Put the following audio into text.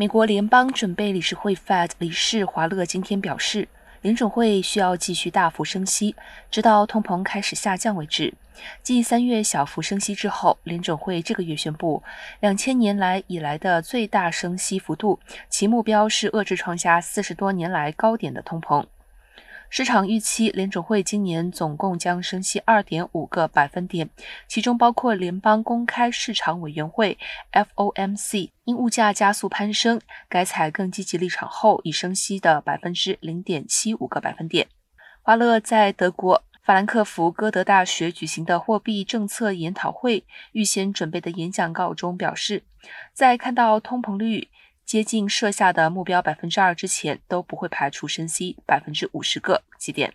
美国联邦准备理事会 Fed 理事华勒今天表示，联准会需要继续大幅升息，直到通膨开始下降为止。继三月小幅升息之后，联准会这个月宣布两千年来以来的最大升息幅度，其目标是遏制创下四十多年来高点的通膨。市场预期联准会今年总共将升息二点五个百分点，其中包括联邦公开市场委员会 （FOMC） 因物价加速攀升，改采更积极立场后已升息的百分之零点七五个百分点。华勒在德国法兰克福歌德大学举行的货币政策研讨会预先准备的演讲稿中表示，在看到通膨率。接近设下的目标百分之二之前，都不会排除升息百分之五十个基点。